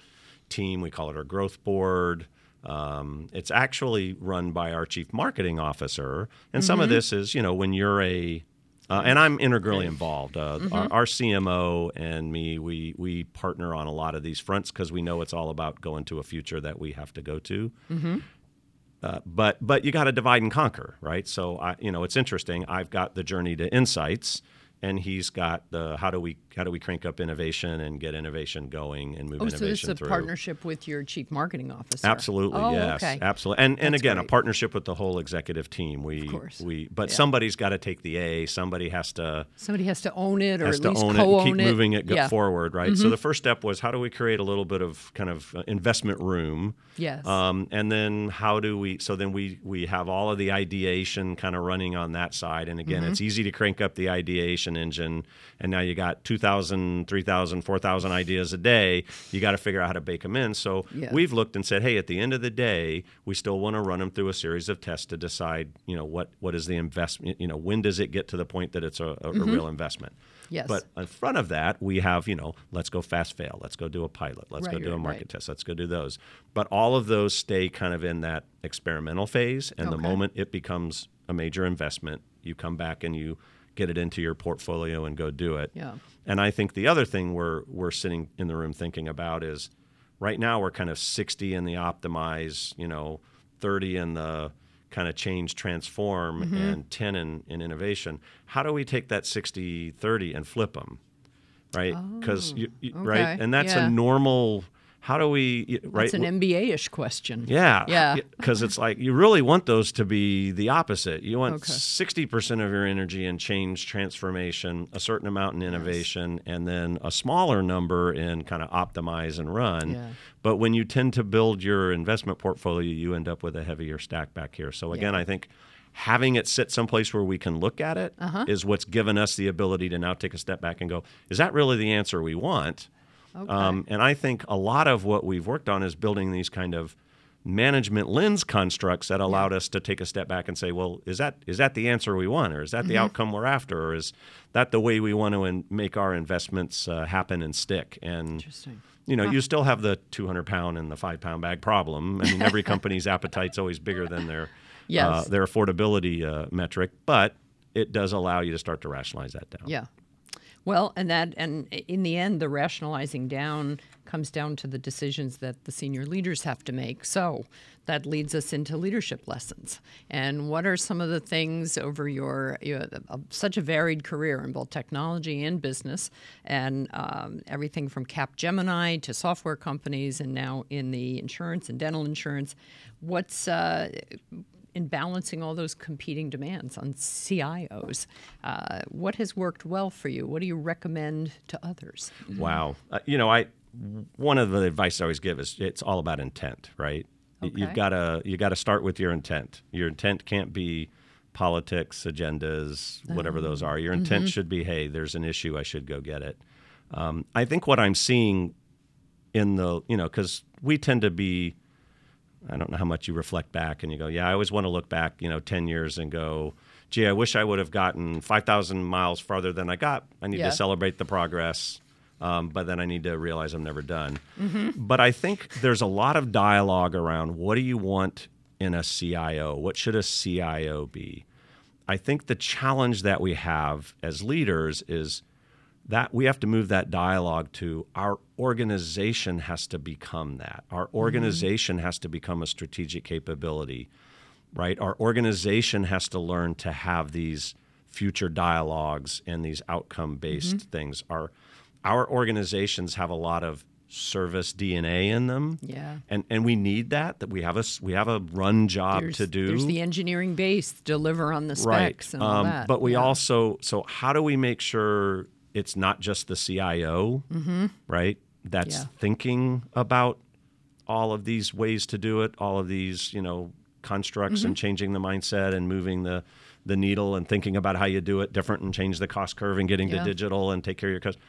team. We call it our growth board. Um, it's actually run by our chief marketing officer. And some Mm-hmm. of this is, you know, when you're a uh, and I'm integrally involved. Uh, Mm-hmm. our, our CMO and me, we we partner on a lot of these fronts because we know it's all about going to a future that we have to go to. Uh, but but you got to divide and conquer, right? So I, you know, it's interesting. I've got the journey to insights, and he's got the how do we how do we crank up innovation and get innovation going and move Oh, so this innovation is a through. partnership with your chief marketing officer. Absolutely, Oh, yes, okay. absolutely, and and That's again, great. a partnership with the whole executive team. We, course. we, but Yeah. somebody's got to take the A. Somebody has to Somebody has to own it or has at to least own it and keep moving it yeah. Mm-hmm. forward, right? So the first step was how do we create a little bit of kind of uh, investment room, Yes. um, and then how do we? So then we we have all of the ideation kind of running on that side, and again, Mm-hmm. it's easy to crank up the ideation engine, and now you got 2,000, 3,000, 4,000 ideas a day. You got to figure out how to bake them in. So Yeah. we've looked and said, hey, at the end of the day, we still want to run them through a series of tests to decide, you know, what what is the investment? You know, when does it get to the point that it's a, a, a real investment? Mm-hmm. Yes. But in front of that, we have, you know, let's go fast fail. Let's go do a pilot. Let's go Right, do a market right. test. Let's go do those. But all of those stay kind of in that experimental phase. And the moment it becomes a major investment, you come back and you get it into your portfolio and go do it. Yeah. And I think the other thing we're we're sitting in the room thinking about is right now we're kind of 60 in the optimize, you know, 30 in the kind of change transform Mm-hmm. and 10 in, in innovation. How do we take that 60 30 and flip them? Right? Because you, you- right? Oh. And that's Yeah. a normal how do we right It's an MBA-ish question. yeah. Yeah. *laughs* Because it's like you really want those to be the opposite. You want Okay. 60% of your energy in change transformation, a certain amount in innovation, and then a smaller number in kind of optimize and run. Yeah. But when you tend to build your investment portfolio, you end up with a heavier stack back here. So again, Yeah. I think having it sit someplace where we can look at it is Uh-huh. what's given us the ability to now take a step back and go, is that really the answer we want? Okay. Um, and I think a lot of what we've worked on is building these kind of management lens constructs that allowed us to take a step back and say, well, is that is that the answer we want, or is that the Mm-hmm. outcome we're after, or is that the way we want to in, make our investments uh, happen and stick? And Interesting. you know, you still have the 200 pound and the five pound bag problem. I mean, every company's *laughs* appetite's always bigger than their uh, their affordability uh, metric, but it does allow you to start to rationalize that down. Yeah. Well, and that, and in the end, the rationalizing down comes down to the decisions that the senior leaders have to make. So that leads us into leadership lessons. And what are some of the things over your, such a varied career in both technology and business, and um, everything from Capgemini to software companies, and now in the insurance and dental insurance? What's uh, in balancing all those competing demands on CIOs. Uh, what has worked well for you? What do you recommend to others? Wow. Uh, you know, I one of the advice I always give is it's all about intent, right? Y- You've got to you got to start with your intent. Your intent can't be politics, agendas, whatever those are. Your intent should be, hey, there's an issue, I should go get it. Um, I think what I'm seeing in the you know because we tend to be I don't know how much you reflect back and you go, yeah, I always want to look back, you know, 10 years and go, gee, I wish I would have gotten 5,000 miles farther than I got. I need Yeah. to celebrate the progress. Um, but then I need to realize I'm never done. But I think there's a lot of dialogue around what do you want in a CIO? What should a CIO be? I think the challenge that we have as leaders is that we have to move that dialogue to our organization has to become that. Our organization has to become a strategic capability, right? Our organization has to learn to have these future dialogues and these outcome based things. Our our organizations have a lot of service DNA in them. Yeah. And and we need that that we have a we have a run job There's, to do. there's the engineering base, deliver on the right. specs and all Um, that. But we Yeah. also so how do we make sure it's not just the CIO, right? That's Mm-hmm. Yeah. thinking about all of these ways to do it, all of these, you know, constructs Mm-hmm. and changing the mindset and moving the the needle and thinking about how you do it different and change the cost curve and getting Yeah. to digital and take care of your customers.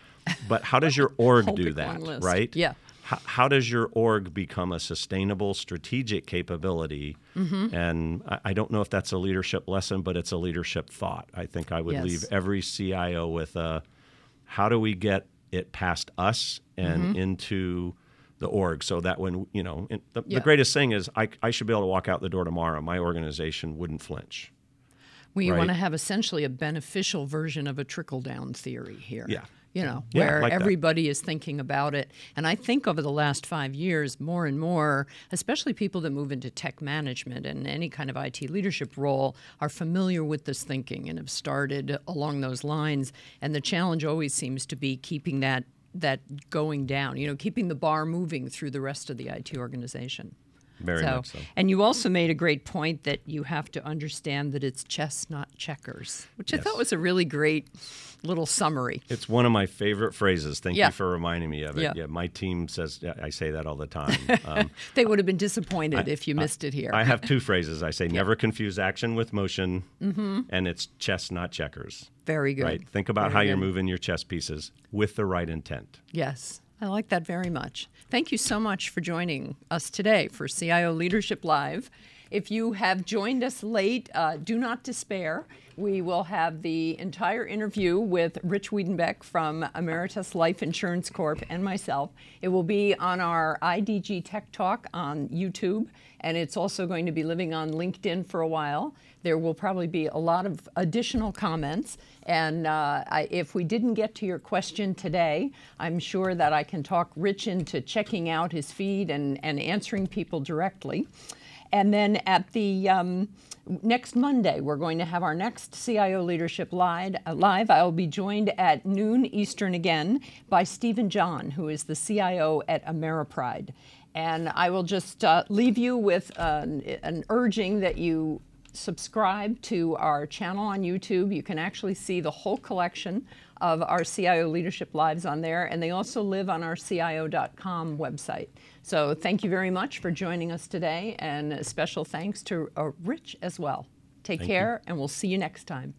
But how does your *laughs* org do that, right? Yeah. How, how does your org become a sustainable strategic capability? Mm-hmm. And I, I don't know if that's a leadership lesson, but it's a leadership thought. I think I would Yes. leave every CIO with a how do we get it past us and Mm-hmm. into the org so that when you know the, Yeah. the greatest thing is I, I should be able to walk out the door tomorrow my organization wouldn't flinch We right? want to have essentially a beneficial version of a trickle down theory here. Yeah. You know, Yeah, where like everybody is thinking about it. And I think over the last five years, more and more, especially people that move into tech management and any kind of IT leadership role, are familiar with this thinking and have started along those lines. And the challenge always seems to be keeping that that going down, you know, keeping the bar moving through the rest of the IT organization. Very much so. And you also made a great point that you have to understand that it's chess, not checkers, which I thought was a really great little summary. it's one of my favorite phrases. Thank Yeah. you for reminding me of it. Yeah. my team says i say that all the time. *laughs* Um, They would have been disappointed if you missed it here. i have two phrases. I say *laughs* never confuse action with motion and it's chess not checkers. Very good. right? Think about Very how you're moving your chess pieces with the right intent. Yes, I like that very much. Thank you so much for joining us today for CIO Leadership Live. If you have joined us late, uh, do not despair. We will have the entire interview with Rich Wiedenbeck from Ameritas Life Insurance Corp. and myself. It will be on our IDG Tech Talk on YouTube, and it's also going to be living on LinkedIn for a while. There will probably be a lot of additional comments. And uh, I, if we didn't get to your question today, I'm sure that I can talk Rich into checking out his feed and, and answering people directly. And then at the um, next Monday, we're going to have our next CIO Leadership Live. I will be joined at noon Eastern again by Stephen John, who is the CIO at Ameripride. And I will just uh, leave you with an urging that you subscribe to our channel on YouTube. You can actually see the whole collection of our CIO Leadership Lives on there, and they also live on our CIO.com website. So thank you very much for joining us today, and a special thanks to uh, Rich as well. Take Thank you. care, and we'll see you next time.